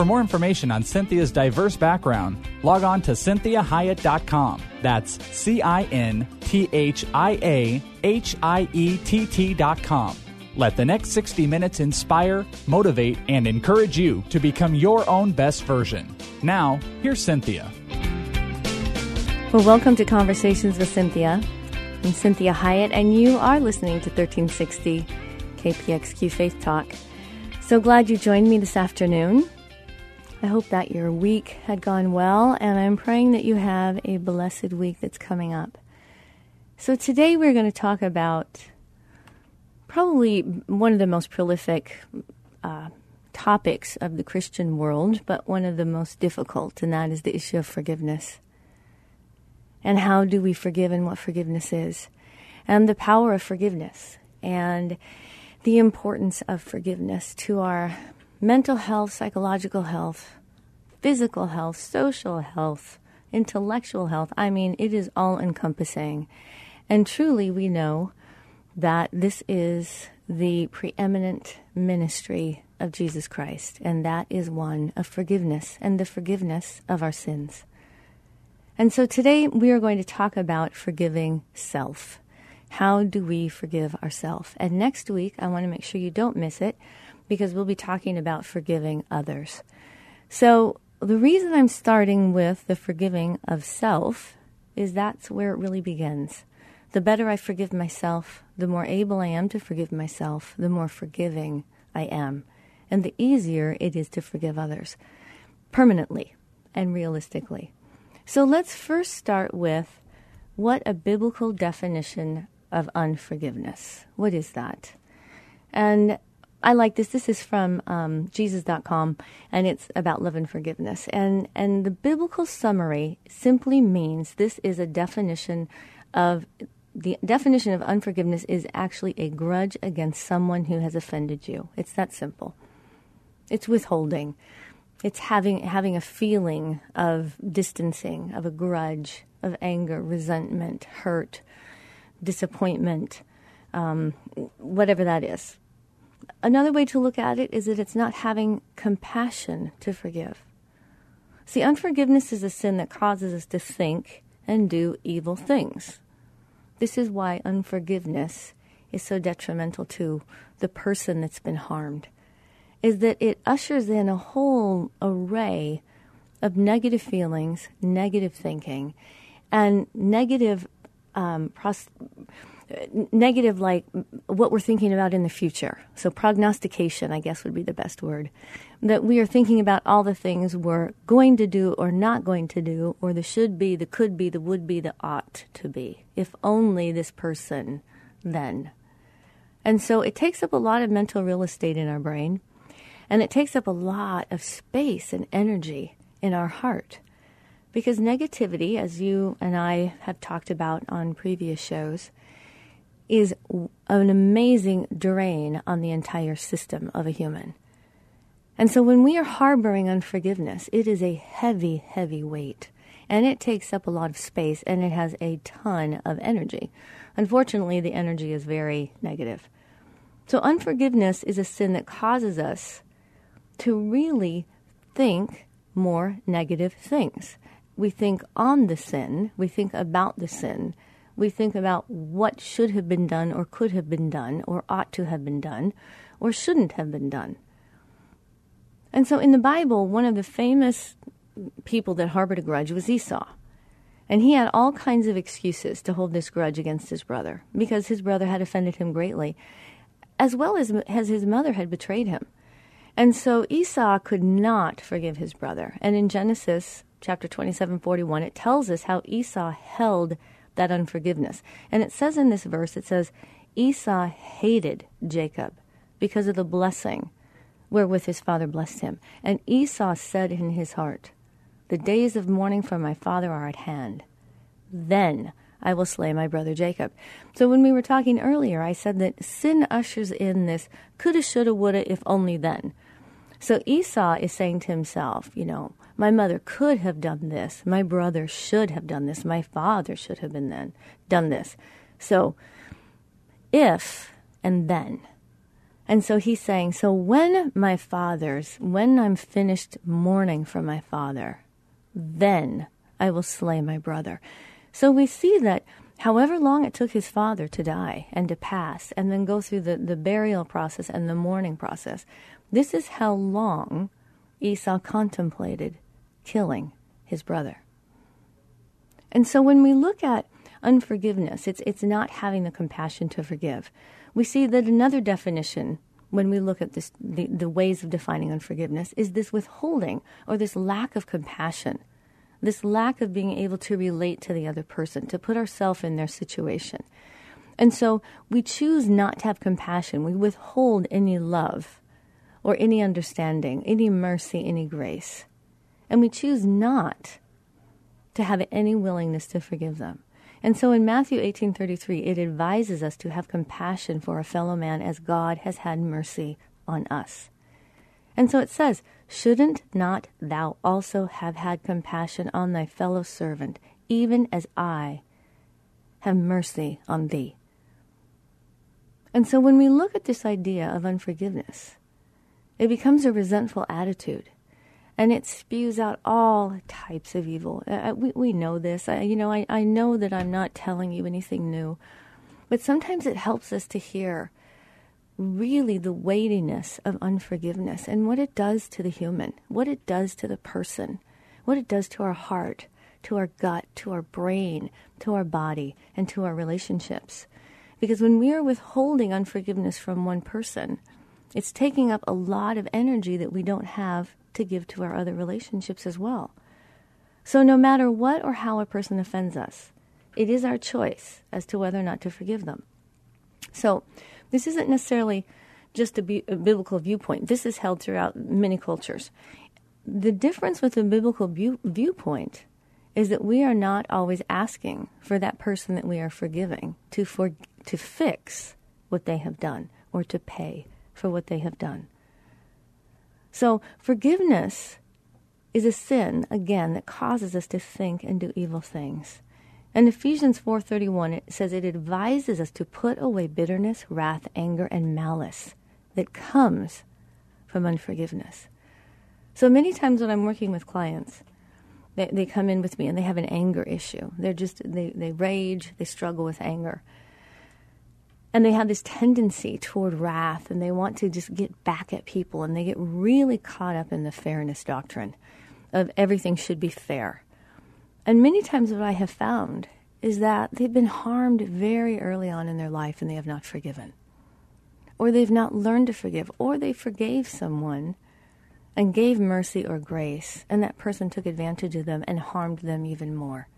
For more information on Cynthia's diverse background, log on to cinthiahiett.com. That's C I N T H I A H I E T T.com. Let the next 60 minutes inspire, motivate, and encourage you to become your own best version. Now, here's Cynthia. Well, welcome to Conversations with Cynthia. I'm Cinthia Hiett, and you are listening to 1360 KPXQ Faith Talk. So glad you joined me this afternoon. I hope that your week had gone well, and I'm praying that you have a blessed week that's coming up. So, today we're going to talk about probably one of the most prolific uh, topics of the Christian world, but one of the most difficult, and that is the issue of forgiveness. And how do we forgive and what forgiveness is, and the power of forgiveness, and the importance of forgiveness to our mental health, psychological health, physical health, social health, intellectual health. I mean, it is all encompassing. And truly, we know that this is the preeminent ministry of Jesus Christ, and that is one of forgiveness and the forgiveness of our sins. And so today we are going to talk about forgiving self. How do we forgive ourselves? And next week, I want to make sure you don't miss it because we'll be talking about forgiving others. So, the reason I'm starting with the forgiving of self is that's where it really begins. The better I forgive myself, the more able I am to forgive myself, the more forgiving I am, and the easier it is to forgive others permanently and realistically. So let's first start with what a biblical definition of unforgiveness. What is that? And I like this. This is from um, Jesus.com, and it's about love and forgiveness. And and the biblical summary simply means this is a definition of the definition of unforgiveness is actually a grudge against someone who has offended you. It's that simple. It's withholding. It's having having a feeling of distancing, of a grudge, of anger, resentment, hurt, disappointment, um, whatever that is. Another way to look at it is that it's not having compassion to forgive. See, unforgiveness is a sin that causes us to think and do evil things. This is why unforgiveness is so detrimental to the person that's been harmed, is that it ushers in a whole array of negative feelings, negative thinking, and negative um, negative like what we're thinking about in the future. So prognostication, I guess, would be the best word. That we are thinking about all the things we're going to do or not going to do, or the should be, the could be, the would be, the ought to be. If only this person, then. And so it takes up a lot of mental real estate in our brain, and it takes up a lot of space and energy in our heart. Because negativity, as you and I have talked about on previous shows, is an amazing drain on the entire system of a human. And so when we are harboring unforgiveness, it is a heavy, heavy weight. And it takes up a lot of space and it has a ton of energy. Unfortunately, the energy is very negative. So, unforgiveness is a sin that causes us to really think more negative things. We think on the sin, we think about the sin, we think about what should have been done or could have been done or ought to have been done or shouldn't have been done. And so in the Bible, one of the famous people that harbored a grudge was Esau. And he had all kinds of excuses to hold this grudge against his brother because his brother had offended him greatly, as well as, as his mother had betrayed him. And so Esau could not forgive his brother. And in Genesis chapter 27, 41, it tells us how Esau held that unforgiveness. And it says in this verse, it says, Esau hated Jacob because of the blessing wherewith his father blessed him. And Esau said in his heart, the days of mourning for my father are at hand. Then I will slay my brother Jacob. So when we were talking earlier, I said that sin ushers in this coulda, shoulda, woulda, if only then. So Esau is saying to himself, you know, my mother could have done this. My brother should have done this. My father should have been then done this. So if and then. And so he's saying, so when my father's, when I'm finished mourning for my father, then I will slay my brother. So we see that however long it took his father to die and to pass and then go through the, the burial process and the mourning process, this is how long Esau contemplated killing his brother. And so when we look at unforgiveness, it's, it's not having the compassion to forgive. We see that another definition when we look at this, the, the ways of defining unforgiveness is this withholding or this lack of compassion, this lack of being able to relate to the other person, to put ourselves in their situation. And so we choose not to have compassion. We withhold any love or any understanding, any mercy, any grace. And we choose not to have any willingness to forgive them. And so in Matthew 18:33 it advises us to have compassion for a fellow man as God has had mercy on us. And so it says, shouldn't not thou also have had compassion on thy fellow servant, even as I have mercy on thee? And so when we look at this idea of unforgiveness, it becomes a resentful attitude and it spews out all types of evil. Uh, we, we know this. I, you know, I, I know that I'm not telling you anything new, but sometimes it helps us to hear really the weightiness of unforgiveness and what it does to the human, what it does to the person, what it does to our heart, to our gut, to our brain, to our body, and to our relationships. Because when we are withholding unforgiveness from one person, it's taking up a lot of energy that we don't have to give to our other relationships as well. So, no matter what or how a person offends us, it is our choice as to whether or not to forgive them. So, this isn't necessarily just a, a biblical viewpoint. This is held throughout many cultures. The difference with a biblical view- viewpoint is that we are not always asking for that person that we are forgiving to for- to fix what they have done or to pay for what they have done. So forgiveness is a sin again that causes us to think and do evil things. In Ephesians 4:31 it says it advises us to put away bitterness, wrath, anger and malice that comes from unforgiveness. So many times when I'm working with clients, they, they come in with me and they have an anger issue. They're just they, they rage, they struggle with anger and they have this tendency toward wrath and they want to just get back at people and they get really caught up in the fairness doctrine of everything should be fair. And many times what I have found is that they've been harmed very early on in their life and they have not forgiven. Or they've not learned to forgive, or they forgave someone and gave mercy or grace, and that person took advantage of them and harmed them even more.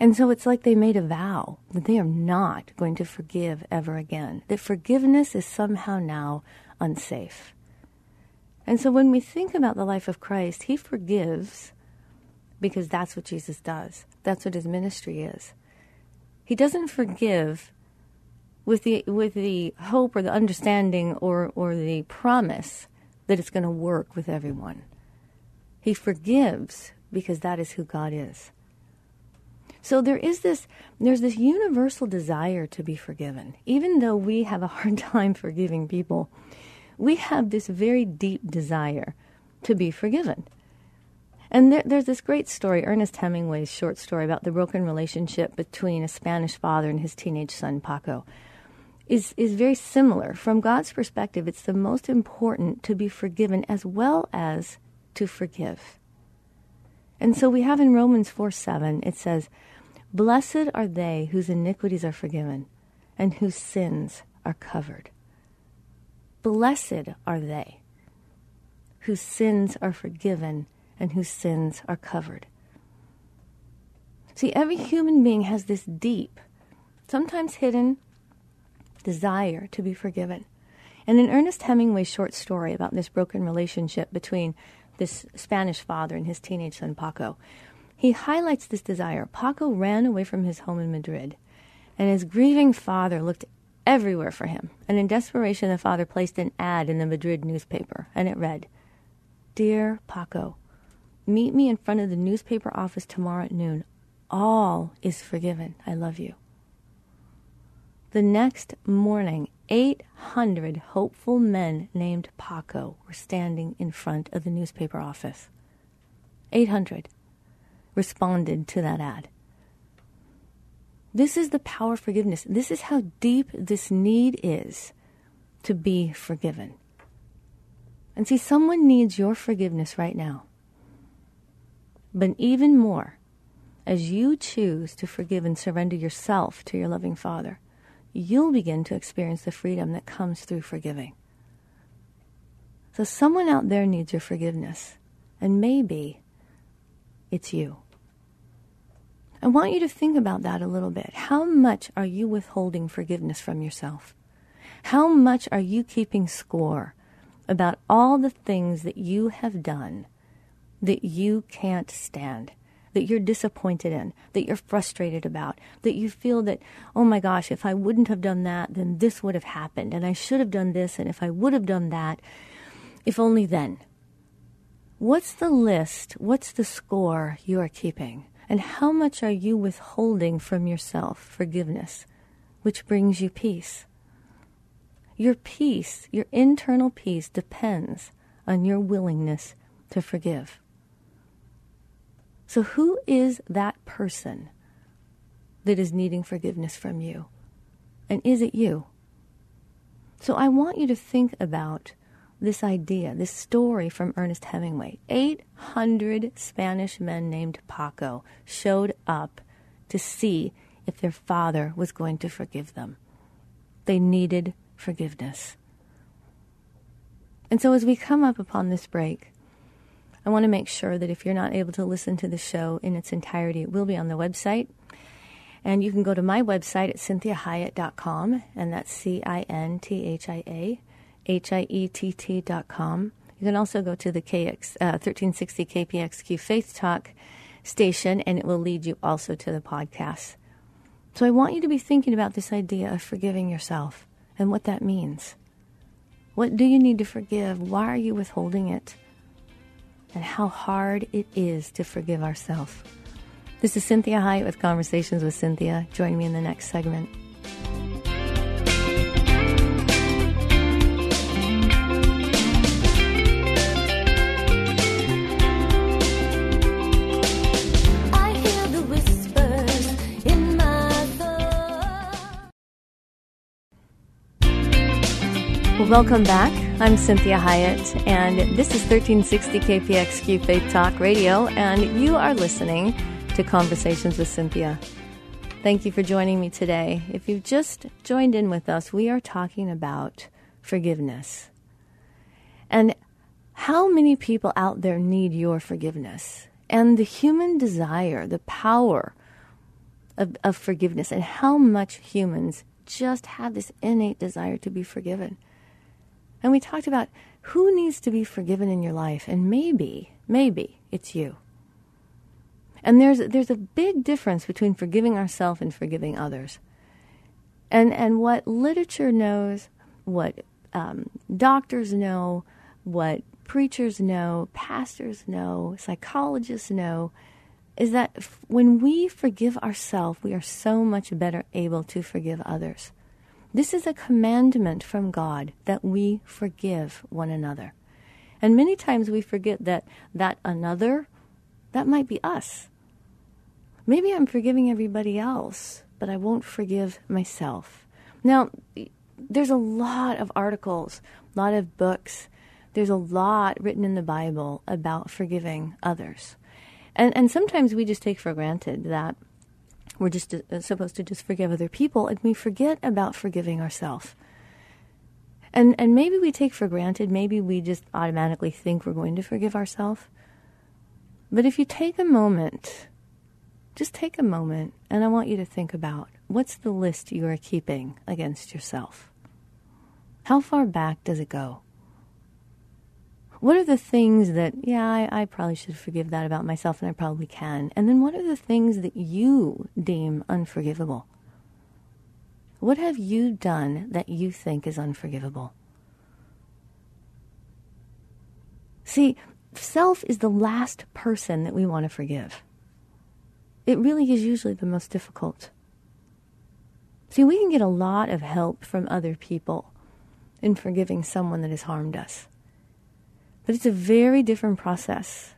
And so it's like they made a vow that they are not going to forgive ever again, that forgiveness is somehow now unsafe. And so when we think about the life of Christ, he forgives because that's what Jesus does. That's what his ministry is. He doesn't forgive with the with the hope or the understanding or or the promise that it's going to work with everyone. He forgives because that is who God is. So there is this there's this universal desire to be forgiven. Even though we have a hard time forgiving people, we have this very deep desire to be forgiven. And there, there's this great story, Ernest Hemingway's short story about the broken relationship between a Spanish father and his teenage son Paco. Is, is very similar. From God's perspective, it's the most important to be forgiven as well as to forgive. And so we have in Romans 4 7, it says, Blessed are they whose iniquities are forgiven and whose sins are covered. Blessed are they whose sins are forgiven and whose sins are covered. See, every human being has this deep, sometimes hidden, desire to be forgiven. And in Ernest Hemingway's short story about this broken relationship between this Spanish father and his teenage son Paco, he highlights this desire. Paco ran away from his home in Madrid, and his grieving father looked everywhere for him. And in desperation, the father placed an ad in the Madrid newspaper, and it read, Dear Paco, meet me in front of the newspaper office tomorrow at noon. All is forgiven. I love you. The next morning, 800 hopeful men named Paco were standing in front of the newspaper office. 800 responded to that ad. This is the power of forgiveness. This is how deep this need is to be forgiven. And see, someone needs your forgiveness right now. But even more, as you choose to forgive and surrender yourself to your loving Father, you'll begin to experience the freedom that comes through forgiving. So, someone out there needs your forgiveness, and maybe it's you. I want you to think about that a little bit. How much are you withholding forgiveness from yourself? How much are you keeping score about all the things that you have done that you can't stand? That you're disappointed in, that you're frustrated about, that you feel that, oh my gosh, if I wouldn't have done that, then this would have happened, and I should have done this, and if I would have done that, if only then. What's the list? What's the score you are keeping? And how much are you withholding from yourself forgiveness, which brings you peace? Your peace, your internal peace, depends on your willingness to forgive. So, who is that person that is needing forgiveness from you? And is it you? So, I want you to think about this idea, this story from Ernest Hemingway. 800 Spanish men named Paco showed up to see if their father was going to forgive them. They needed forgiveness. And so, as we come up upon this break, I want to make sure that if you're not able to listen to the show in its entirety, it will be on the website. And you can go to my website at cinthiahiett.com, and that's C I N T H I A H I E T T.com. You can also go to the KX, uh, 1360 KPXQ Faith Talk station, and it will lead you also to the podcast. So I want you to be thinking about this idea of forgiving yourself and what that means. What do you need to forgive? Why are you withholding it? And how hard it is to forgive ourselves. This is Cinthia Hiett with Conversations with Cynthia. Join me in the next segment. Well, welcome back. I'm Cinthia Hiett, and this is 1360 KPXQ Faith Talk Radio, and you are listening to Conversations with Cynthia. Thank you for joining me today. If you've just joined in with us, we are talking about forgiveness. And how many people out there need your forgiveness? And the human desire, the power of, of forgiveness, and how much humans just have this innate desire to be forgiven. And we talked about who needs to be forgiven in your life, and maybe, maybe it's you. And there's there's a big difference between forgiving ourselves and forgiving others. And and what literature knows, what um, doctors know, what preachers know, pastors know, psychologists know, is that f- when we forgive ourselves, we are so much better able to forgive others. This is a commandment from God that we forgive one another. And many times we forget that that another, that might be us. Maybe I'm forgiving everybody else, but I won't forgive myself. Now, there's a lot of articles, a lot of books, there's a lot written in the Bible about forgiving others. And, and sometimes we just take for granted that we're just uh, supposed to just forgive other people, and we forget about forgiving ourselves. And and maybe we take for granted, maybe we just automatically think we're going to forgive ourselves. But if you take a moment, just take a moment, and I want you to think about what's the list you are keeping against yourself? How far back does it go? What are the things that, yeah, I, I, probably should forgive that about myself, and I probably can? And then what are the things that you deem unforgivable? What have you done that you think is unforgivable? See, self is the last person that we want to forgive. It really is usually the most difficult. See, we can get a lot of help from other people in forgiving someone that has harmed us. But it's a very different process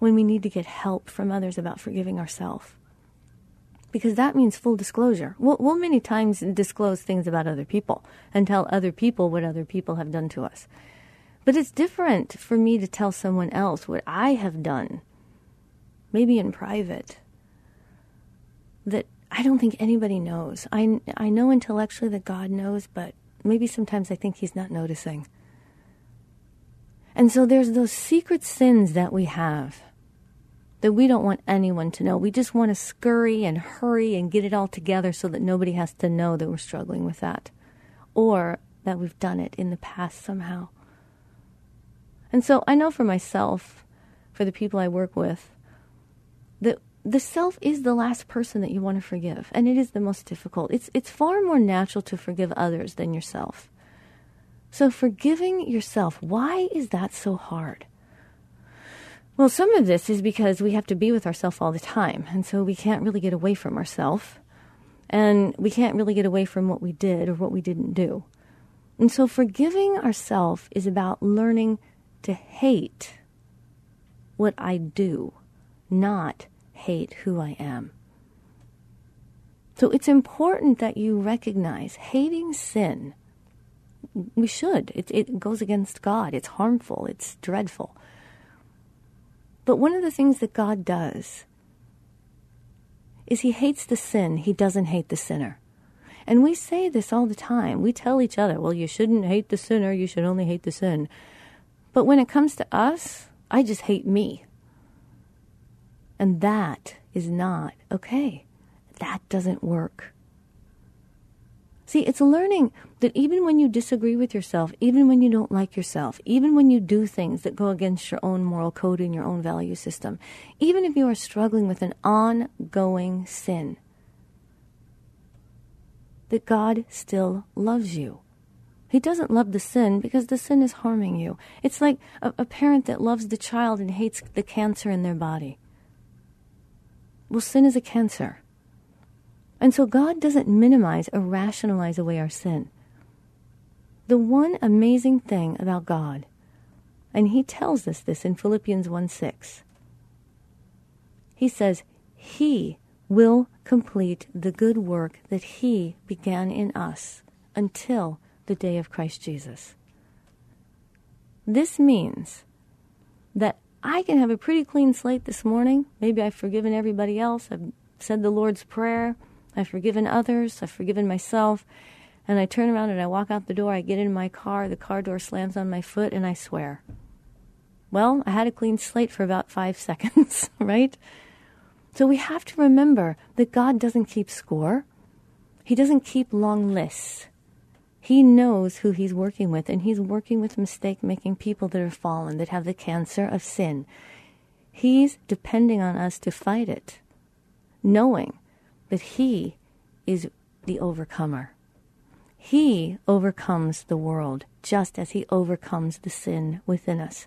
when we need to get help from others about forgiving ourselves. Because that means full disclosure. We'll, we'll many times disclose things about other people and tell other people what other people have done to us. But it's different for me to tell someone else what I have done, maybe in private, that I don't think anybody knows. I, I know intellectually that God knows, but maybe sometimes I think He's not noticing. And so there's those secret sins that we have that we don't want anyone to know. We just want to scurry and hurry and get it all together so that nobody has to know that we're struggling with that or that we've done it in the past somehow. And so I know for myself, for the people I work with, that the self is the last person that you want to forgive, and it is the most difficult. It's it's far more natural to forgive others than yourself. So, forgiving yourself, why is that so hard? Well, some of this is because we have to be with ourselves all the time, and so we can't really get away from ourselves, and we can't really get away from what we did or what we didn't do. And so, forgiving ourselves is about learning to hate what I do, not hate who I am. So, it's important that you recognize hating sin we should. It, it goes against God. It's harmful. It's dreadful. But one of the things that God does is He hates the sin, He doesn't hate the sinner. And we say this all the time. We tell each other, well, you shouldn't hate the sinner, you should only hate the sin. But when it comes to us, I just hate me. And that is not okay. That doesn't work. See, it's learning that even when you disagree with yourself, even when you don't like yourself, even when you do things that go against your own moral code and your own value system, even if you are struggling with an ongoing sin, that God still loves you. He doesn't love the sin because the sin is harming you. It's like a, a, parent that loves the child and hates the cancer in their body. Well, sin is a cancer. And so God doesn't minimize or rationalize away our sin. The one amazing thing about God, and he tells us this in Philippians 1 6, he says, He will complete the good work that He began in us until the day of Christ Jesus. This means that I can have a pretty clean slate this morning. Maybe I've forgiven everybody else. I've said the Lord's Prayer. I've forgiven others, I've forgiven myself, and I turn around and I walk out the door, I get in my car, the car door slams on my foot, and I swear. Well, I had a clean slate for about five seconds, right? So we have to remember that God doesn't keep score. He doesn't keep long lists. He knows who he's working with, and he's working with mistake making people that are fallen, that have the cancer of sin. He's depending on us to fight it, knowing that He is the overcomer. He overcomes the world just as He overcomes the sin within us.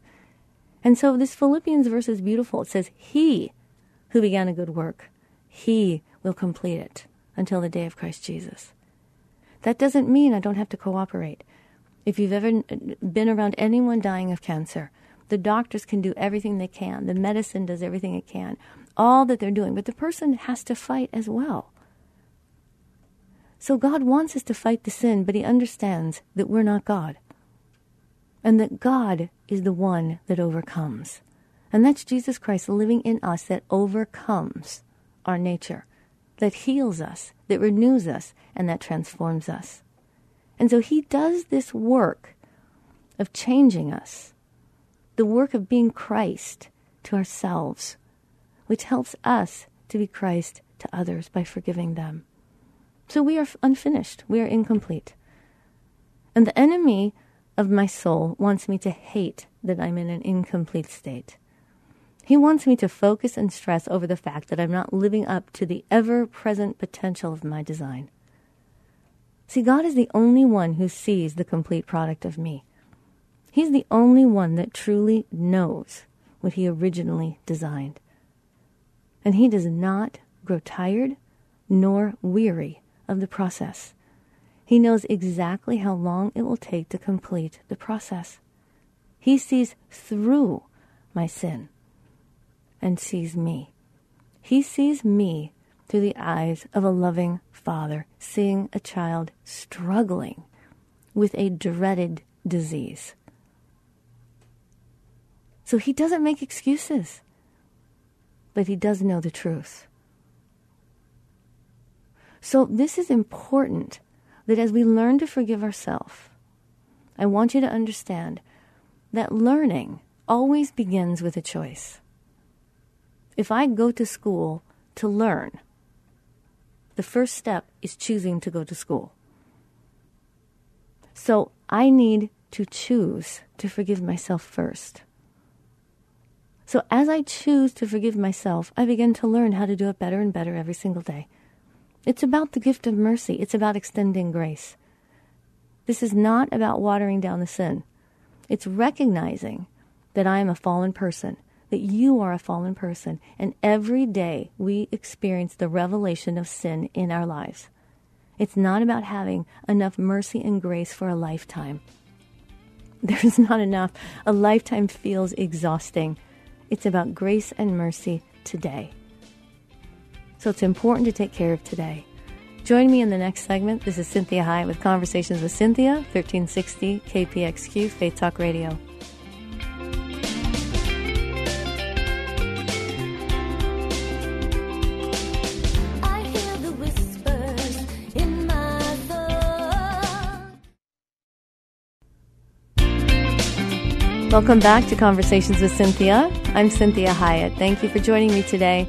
And so this Philippians verse is beautiful. It says, He who began a good work, He will complete it until the day of Christ Jesus. That doesn't mean I don't have to cooperate. If you've ever been around anyone dying of cancer, the doctors can do everything they can. The medicine does everything it can all that they're doing, but the person has to fight as well. So God wants us to fight the sin, but He understands that we're not God. And that God is the one that overcomes. And that's Jesus Christ living in us that overcomes our nature. that heals us, that renews us, and that transforms us. And so he does this work of changing us, the work of being Christ to ourselves, which helps us to be Christ to others by forgiving them. So we are unfinished, we are incomplete. And the enemy of my soul wants me to hate that I'm in an incomplete state. He wants me to focus and stress over the fact that I'm not living up to the ever present potential of my design. See, God is the only one who sees the complete product of me. He's the only one that truly knows what He originally designed. And He does not grow tired nor weary of the process. He knows exactly how long it will take to complete the process. He sees through my sin and sees me. He sees me through the eyes of a loving father, seeing a child struggling with a dreaded disease. So he doesn't make excuses, but he does know the truth. So this is important that as we learn to forgive ourselves, I want you to understand that learning always begins with a choice. If I go to school to learn, the first step is choosing to go to school. So I need to choose to forgive myself first. So as I choose to forgive myself, I begin to learn how to do it better and better every single day. It's about the gift of mercy. It's about extending grace. This is not about watering down the sin. It's recognizing that I am a fallen person, that you are a fallen person, and every day we experience the revelation of sin in our lives. It's not about having enough mercy and grace for a lifetime. There's not enough. A lifetime feels exhausting. It's about grace and mercy today. So it's important to take care of today. Join me in the next segment. This is Cinthia Hiett with Conversations with Cynthia, 1360 KPXQ Faith Talk Radio. Welcome back to Conversations with Cynthia. I'm Cinthia Hiett. Thank you for joining me today.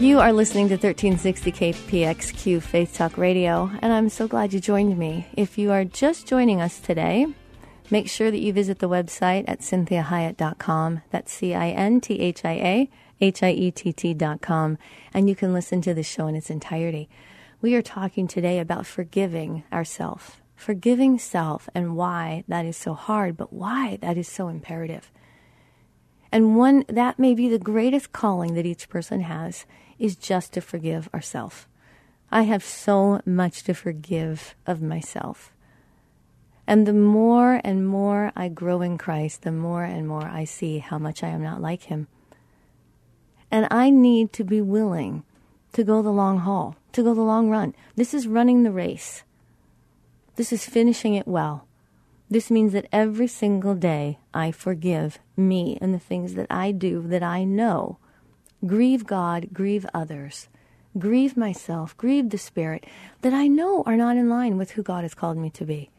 You are listening to 1360 KPXQ Faith Talk Radio, and I'm so glad you joined me. If you are just joining us today, make sure that you visit the website at cinthiahiett.com. That's C I N T H I A H I E T T.com, and you can listen to the show in its entirety. We are talking today about forgiving ourselves, forgiving self, and why that is so hard, but why that is so imperative. And one that may be the greatest calling that each person has is just to forgive ourselves. I have so much to forgive of myself. And the more and more I grow in Christ, the more and more I see how much I am not like Him. And I need to be willing to go the long haul, to go the long run. This is running the race. This is finishing it well. This means that every single day I forgive me and the things that I do that I know grieve God, grieve others, grieve myself, grieve the Spirit that I know are not in line with who God has called me to be.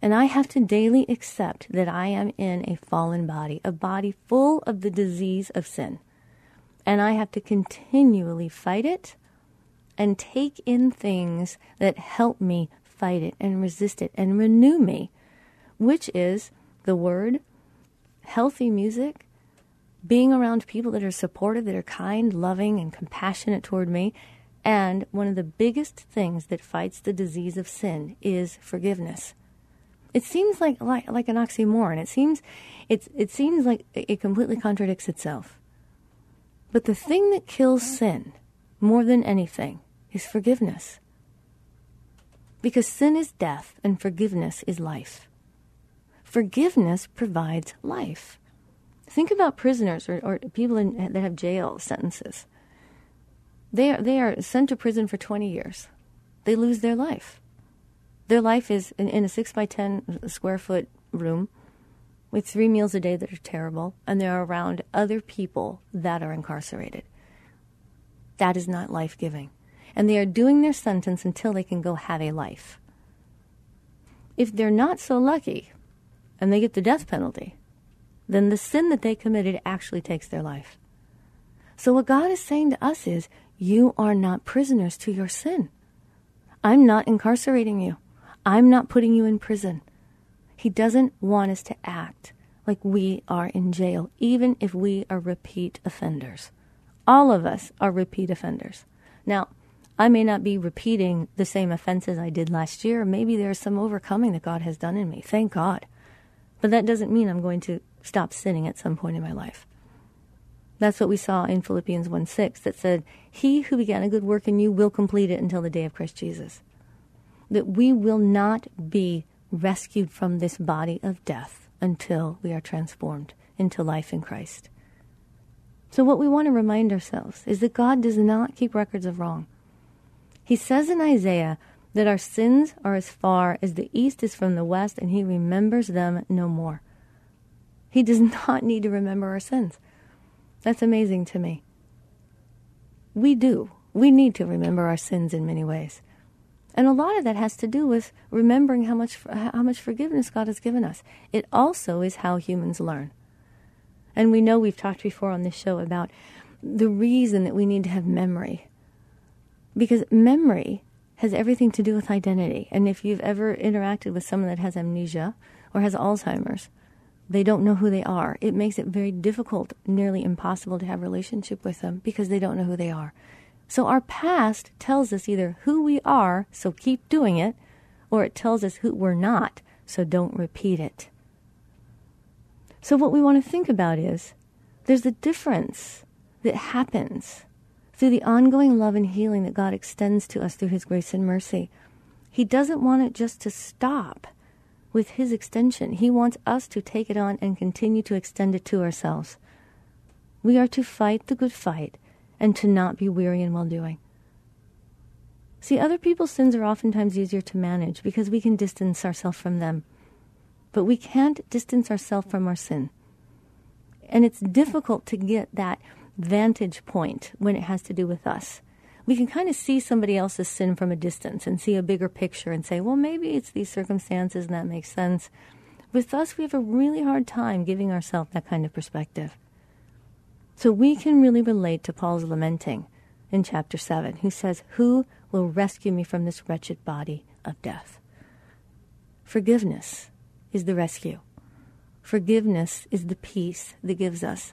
And I have to daily accept that I am in a fallen body, a body full of the disease of sin. And I have to continually fight it and take in things that help me fight it and resist it and renew me, which is the Word, healthy music, being around people that are supportive, that are kind, loving, and compassionate toward me. And one of the biggest things that fights the disease of sin is forgiveness. It seems like, like, like an oxymoron. It seems, it's, it seems like it completely contradicts itself. But the thing that kills sin more than anything is forgiveness. Because sin is death and forgiveness is life. Forgiveness provides life. Think about prisoners or, or people in, that have jail sentences. They are, they are sent to prison for 20 years. They lose their life. Their life is in, in a 6 by 10 square foot room with three meals a day that are terrible, and they're around other people that are incarcerated. that is not life giving. And they are doing their sentence until they can go have a life. If they're not so lucky and they get the death penalty, then the sin that they committed actually takes their life. So, what God is saying to us is, you are not prisoners to your sin. I'm not incarcerating you. I'm not putting you in prison. He doesn't want us to act like we are in jail, even if we are repeat offenders. All of us are repeat offenders. Now, I may not be repeating the same offenses I did last year. Maybe there's some overcoming that God has done in me. Thank God. But that doesn't mean I'm going to stop sinning at some point in my life. That's what we saw in Philippians 1 6 that said, He who began a good work in you will complete it until the day of Christ Jesus. That we will not be rescued from this body of death until we are transformed into life in Christ. So, what we want to remind ourselves is that God does not keep records of wrong. He says in Isaiah that our sins are as far as the east is from the west, and He remembers them no more. He does not need to remember our sins. That's amazing to me. We do. We need to remember our sins in many ways. And a lot of that has to do with remembering how much how much forgiveness God has given us. It also is how humans learn. And we know we've talked before on this show about the reason that we need to have memory. Because memory has everything to do with identity. And if you've ever interacted with someone that has amnesia or has Alzheimer's, they don't know who they are. It makes it very difficult, nearly impossible to have a relationship with them because they don't know who they are. So our past tells us either who we are, so keep doing it, or it tells us who we're not, so don't repeat it. So what we want to think about is there's a difference that happens through the ongoing love and healing that God extends to us through his grace and mercy. He doesn't want it just to stop with his extension. He wants us to take it on and continue to extend it to ourselves. We are to fight the good fight and to not be weary in well doing. See, other people's sins are oftentimes easier to manage because we can distance ourselves from them. But we can't distance ourselves from our sin. And it's difficult to get that vantage point when it has to do with us we can kind of see somebody else's sin from a distance and see a bigger picture and say, well, maybe it's these circumstances and that makes sense. With us, we have a really hard time giving ourselves that kind of perspective. So we can really relate to Paul's lamenting in chapter 7, who says, Who will rescue me from this wretched body of death? Forgiveness is the rescue. Forgiveness is the peace that gives us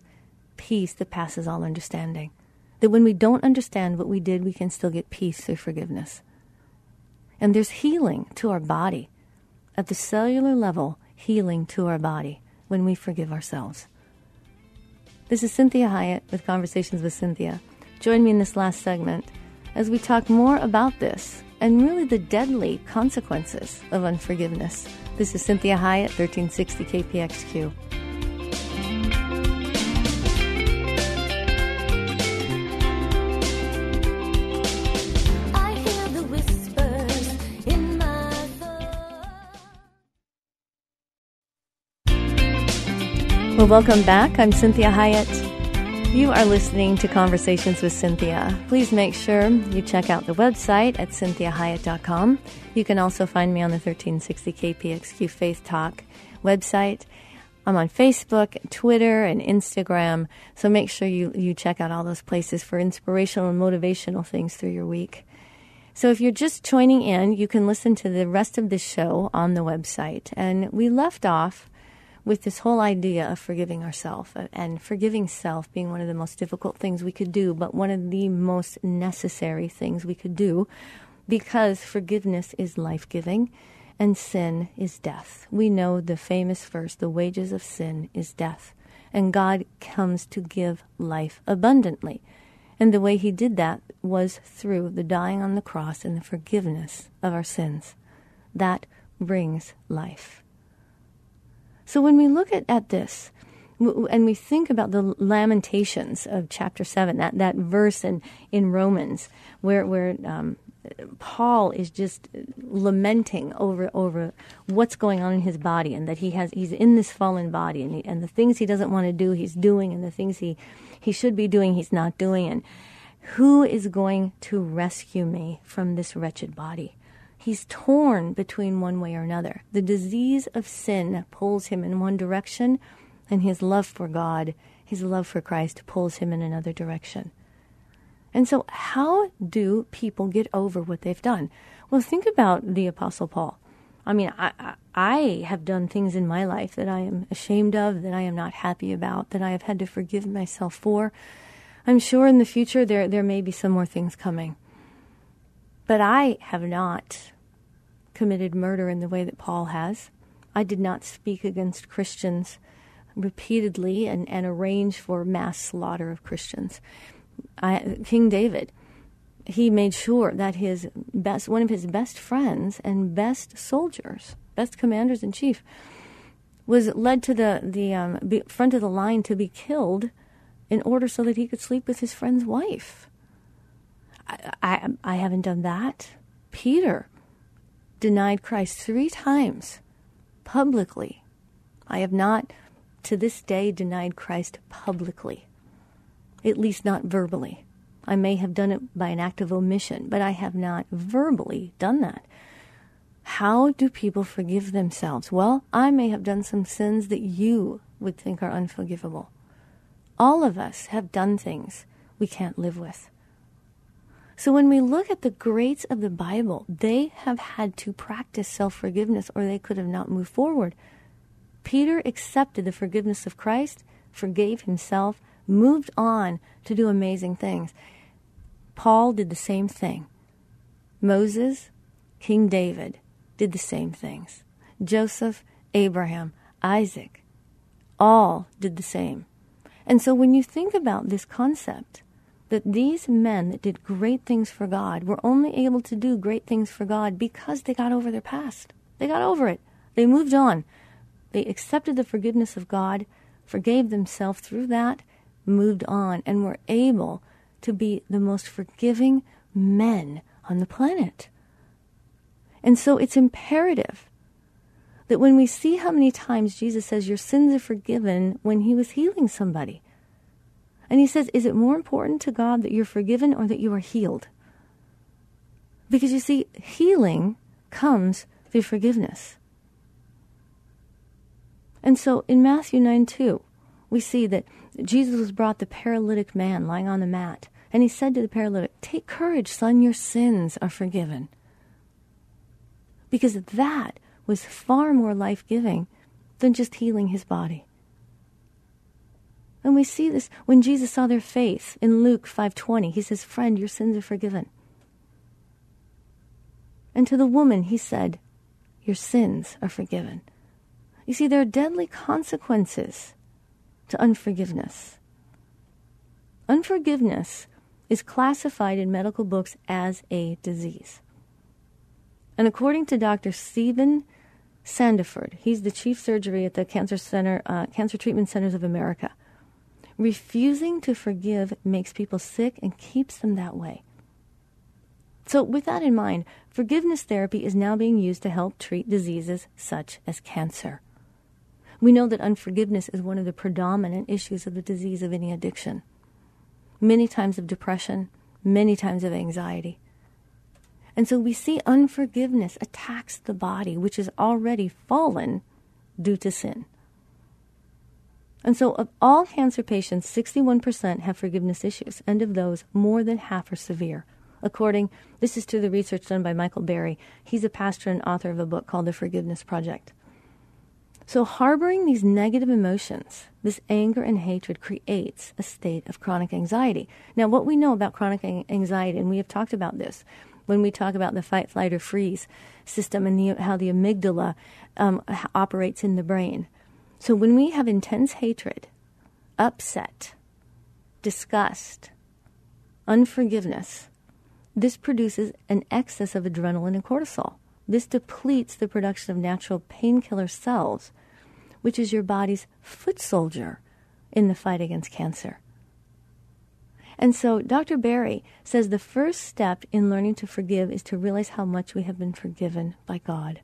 peace that passes all understanding. That when we don't understand what we did, we can still get peace through forgiveness. And there's healing to our body. At the cellular level, healing to our body when we forgive ourselves. This is Cinthia Hiett with Conversations with Cynthia. Join me in this last segment as we talk more about this and really the deadly consequences of unforgiveness. This is Cinthia Hiett, 1360 KPXQ. Well, welcome back. I'm Cinthia Hiett. You are listening to Conversations with Cynthia. Please make sure you check out the website at cinthiahiett.com. You can also find me on the 1360 KPXQ Faith Talk website. I'm on Facebook, Twitter, and Instagram. So make sure you, you check out all those places for inspirational and motivational things through your week. So if you're just joining in, you can listen to the rest of the show on the website. And we left off with this whole idea of forgiving ourselves and forgiving self being one of the most difficult things we could do, but one of the most necessary things we could do because forgiveness is life giving and sin is death. We know the famous verse, the wages of sin is death. And God comes to give life abundantly. And the way He did that was through the dying on the cross and the forgiveness of our sins. That brings life. So when we look at, at this, and we think about the lamentations of chapter 7 that, that verse in, in romans where, where um, paul is just lamenting over, over what's going on in his body and that he has he's in this fallen body and, he, and the things he doesn't want to do he's doing and the things he, he should be doing he's not doing and Who is going to rescue me from this wretched body? He's torn between one way or another. The disease of sin pulls him in one direction, and his love for God, his love for Christ, pulls him in another direction. And so, how do people get over what they've done? Well, think about the Apostle Paul. I mean, I, I have done things in my life that I am ashamed of, that I am not happy about, that I have had to forgive myself for. I'm sure in the future there, there may be some more things coming. But I have not committed murder in the way that Paul has. I did not speak against Christians repeatedly and, and arrange for mass slaughter of Christians. I, King David, he made sure that his best, one of his best friends and best soldiers, best commanders in chief, was led to the the um, front of the line to be killed, in order so that he could sleep with his friend's wife. I, I, I haven't done that. Peter denied Christ three times publicly. I have not, to this day, denied Christ publicly, at least not verbally. I may have done it by an act of omission, but I have not verbally done that. How do people forgive themselves? Well, I may have done some sins that you would think are unforgivable. All of us have done things we can't live with. So when we look at the greats of the Bible, they have had to practice self forgiveness or they could have not moved forward. Peter accepted the forgiveness of Christ, forgave himself, moved on to do amazing things. Paul did the same thing. Moses, King David did the same things. Joseph, Abraham, Isaac, all did the same. And so when you think about this concept, that these men that did great things for God were only able to do great things for God because they got over their past. They got over it. They moved on. They accepted the forgiveness of God, forgave themselves through that, moved on, and were able to be the most forgiving men on the planet. And so it's imperative that when we see how many times Jesus says, Your sins are forgiven when he was healing somebody. And he says, Is it more important to God that you're forgiven or that you are healed? Because you see, healing comes through forgiveness. And so in Matthew 9 2, we see that Jesus was brought the paralytic man lying on the mat. And he said to the paralytic, Take courage, son, your sins are forgiven. Because that was far more life giving than just healing his body. And we see this when Jesus saw their faith in Luke 5:20. He says, "Friend, your sins are forgiven." And to the woman he said, "Your sins are forgiven." You see there are deadly consequences to unforgiveness. Unforgiveness is classified in medical books as a disease. And according to Dr. Steven Standiford, he's the chief surgery at the Cancer Center, uh, Cancer Treatment Centers of America. Refusing to forgive makes people sick and keeps them that way. So, with that in mind, forgiveness therapy is now being used to help treat diseases such as cancer. We know that unforgiveness is one of the predominant issues of the disease of any addiction. Many times of depression, many times of anxiety. And so we see unforgiveness attacks the body, which is already fallen due to sin. And so, of all cancer patients, 61% have forgiveness issues, and of those, more than half are severe. According, this is to the research done by Michael Barry. He's a pastor and author of a book called The Forgiveness Project. So, harboring these negative emotions, this anger and hatred, creates a state of chronic anxiety. Now, what we know about chronic anxiety, and we have talked about this when we talk about the fight, flight, or freeze system and the, how the amygdala um, operates in the brain. So, when we have intense hatred, upset, disgust, unforgiveness, this produces an excess of adrenaline and cortisol. This depletes the production of natural painkiller cells, which is your body's foot soldier in the fight against cancer. And so Dr. Barry says the first step in learning to forgive is to realize how much we have been forgiven by God.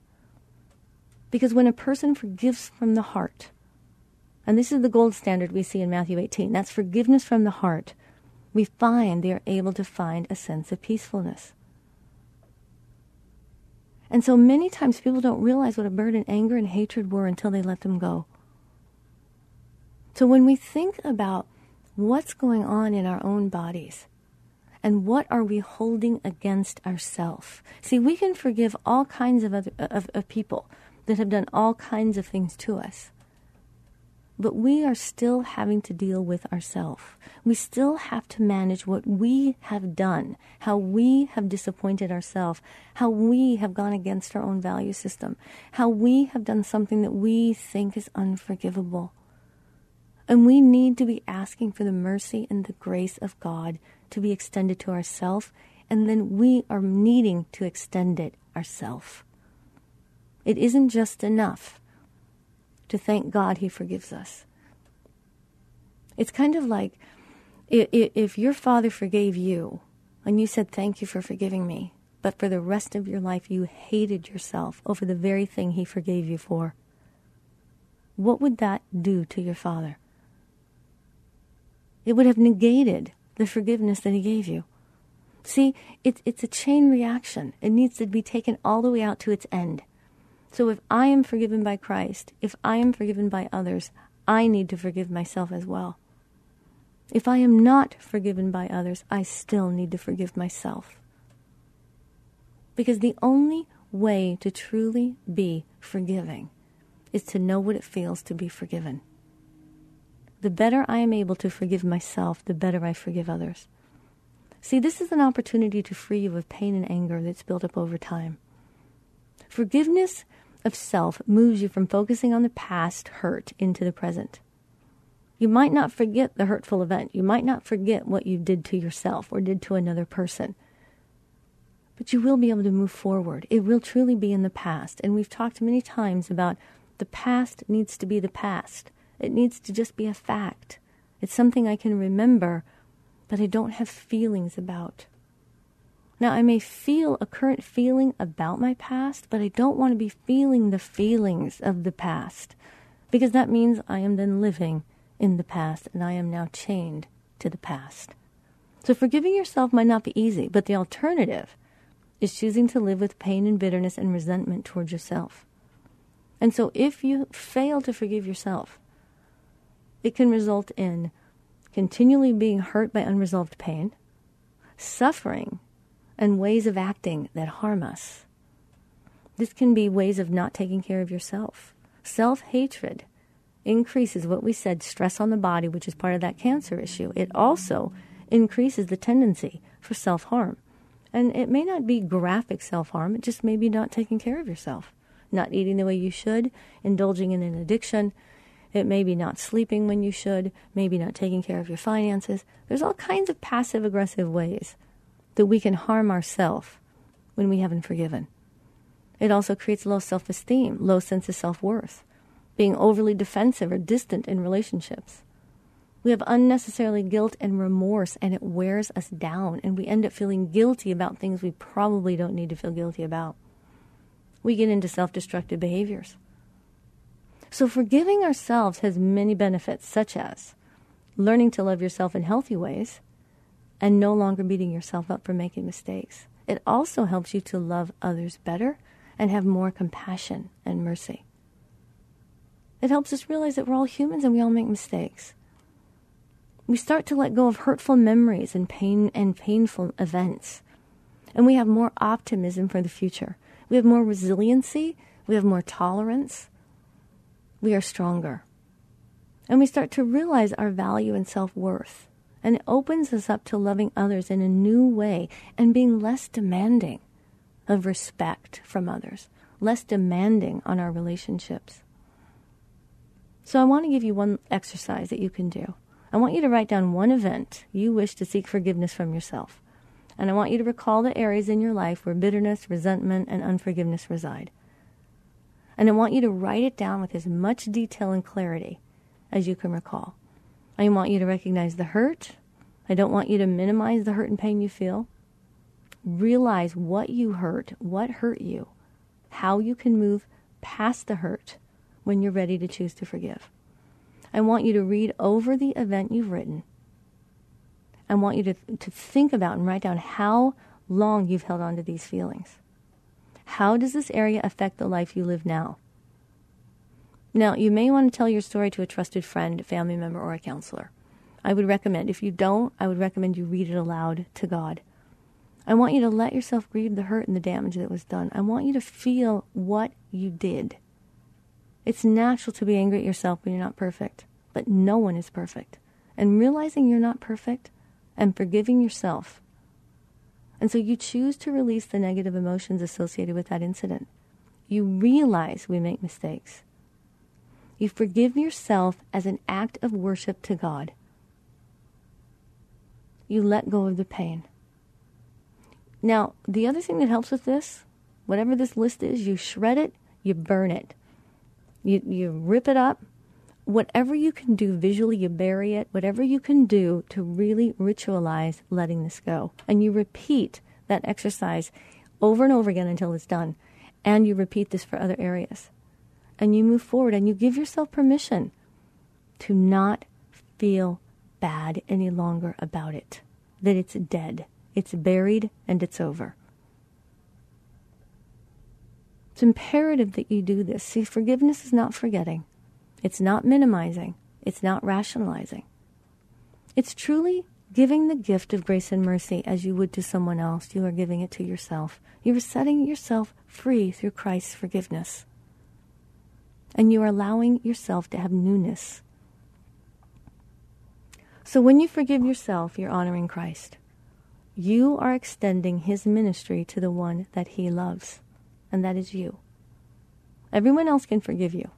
Because when a person forgives from the heart, and this is the gold standard we see in Matthew 18, that's forgiveness from the heart, we find they are able to find a sense of peacefulness. And so many times people don't realize what a burden anger and hatred were until they let them go. So when we think about what's going on in our own bodies and what are we holding against ourselves, see, we can forgive all kinds of, other, of, of people that have done all kinds of things to us but we are still having to deal with ourselves. We still have to manage what we have done, how we have disappointed ourselves, how we have gone against our own value system, how we have done something that we think is unforgivable. And we need to be asking for the mercy and the grace of God to be extended to ourselves, and then we are needing to extend it ourselves. It isn't just enough to thank God He forgives us. It's kind of like if your father forgave you and you said, Thank you for forgiving me, but for the rest of your life you hated yourself over the very thing he forgave you for, what would that do to your father? It would have negated the forgiveness that he gave you. See, it's, it's a chain reaction. It needs to be taken all the way out to its end. So if I am forgiven by Christ, if I am forgiven by others, I need to forgive myself as well. If I am not forgiven by others, I still need to forgive myself. Because the only way to truly be forgiving is to know what it feels to be forgiven. The better I am able to forgive myself, the better I forgive others. See, this is an opportunity to free you of pain and anger that's built up over time. Forgiveness of self moves you from focusing on the past hurt into the present. You might not forget the hurtful event. You might not forget what you did to yourself or did to another person. But you will be able to move forward. It will truly be in the past. And we've talked many times about the past needs to be the past. It needs to just be a fact. It's something I can remember, but I don't have feelings about. Now, I may feel a current feeling about my past, but I don't want to be feeling the feelings of the past because that means I am then living in the past and I am now chained to the past. So, forgiving yourself might not be easy, but the alternative is choosing to live with pain and bitterness and resentment towards yourself. And so, if you fail to forgive yourself, it can result in continually being hurt by unresolved pain, suffering and ways of acting that harm us. This can be ways of not taking care of yourself. Self hatred increases what we said stress on the body, which is part of that cancer issue. It also increases the tendency for self harm. And it may not be graphic self harm, it just may be not taking care of yourself, not eating the way you should, indulging in an addiction. It may be not sleeping when you should, maybe not taking care of your finances. There's all kinds of passive aggressive ways that we can harm ourselves when we haven't forgiven. It also creates low self esteem, low sense of self worth, being overly defensive or distant in relationships. We have unnecessarily guilt and remorse, and it wears us down, and we end up feeling guilty about things we probably don't need to feel guilty about. We get into self destructive behaviors. So, forgiving ourselves has many benefits, such as learning to love yourself in healthy ways and no longer beating yourself up for making mistakes. It also helps you to love others better and have more compassion and mercy. It helps us realize that we're all humans and we all make mistakes. We start to let go of hurtful memories and pain and painful events. And we have more optimism for the future. We have more resiliency, we have more tolerance. We are stronger. And we start to realize our value and self-worth and it opens us up to loving others in a new way and being less demanding of respect from others, less demanding on our relationships. So I want to give you one exercise that you can do. I want you to write down one event you wish to seek forgiveness from yourself. And I want you to recall the areas in your life where bitterness, resentment, and unforgiveness reside. And I want you to write it down with as much detail and clarity as you can recall. I want you to recognize the hurt. I don't want you to minimize the hurt and pain you feel. Realize what you hurt, what hurt you, how you can move past the hurt when you're ready to choose to forgive. I want you to read over the event you've written I want you to, to think about and write down how long you've held on to these feelings. How does this area affect the life you live now? Now, you may want to tell your story to a trusted friend, family member, or a counselor. I would recommend, if you don't, I would recommend you read it aloud to God. I want you to let yourself grieve the hurt and the damage that was done. I want you to feel what you did. It's natural to be angry at yourself when you're not perfect, but no one is perfect. And realizing you're not perfect and forgiving yourself. And so you choose to release the negative emotions associated with that incident. You realize we make mistakes. You forgive yourself as an act of worship to God. You let go of the pain. Now, the other thing that helps with this, whatever this list is, you shred it, you burn it. You, you rip it up. Whatever you can do visually, you bury it. Whatever you can do to really ritualize letting this go. And you repeat that exercise over and over again until it's done. And you repeat this for other areas. And you move forward and you give yourself permission to not feel bad any longer about it, that it's dead. It's buried and it's over. It's imperative that you do this. See, forgiveness is not forgetting, it's not minimizing, it's not rationalizing. It's truly giving the gift of grace and mercy as you would to someone else. You are giving it to yourself. You are setting yourself free through Christ's forgiveness. And you are allowing yourself to have newness. So when you forgive yourself, you're honoring Christ you are extending his ministry to the one that he loves, and that is you. Everyone else can forgive you,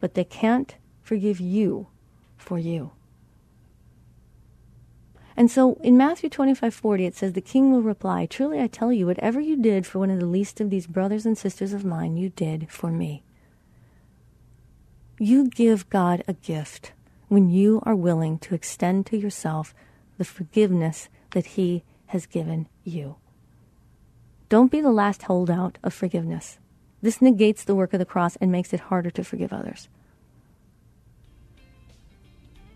but they can't forgive you for you. And so in Matthew 25:40 it says the king will reply, "Truly I tell you, whatever you did for one of the least of these brothers and sisters of mine, you did for me." You give God a gift when you are willing to extend to yourself the forgiveness that He has given you. Don't be the last holdout of forgiveness. This negates the work of the cross and makes it harder to forgive others.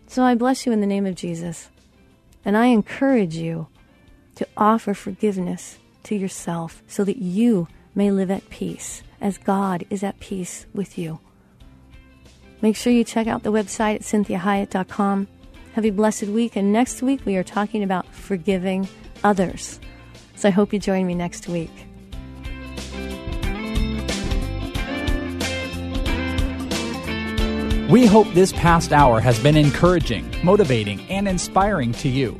So I bless you in the name of Jesus. And I encourage you to offer forgiveness to yourself so that you may live at peace as God is at peace with you. Make sure you check out the website at cinthiahiett.com have a blessed week. And next week, we are talking about forgiving others. So I hope you join me next week. We hope this past hour has been encouraging, motivating, and inspiring to you.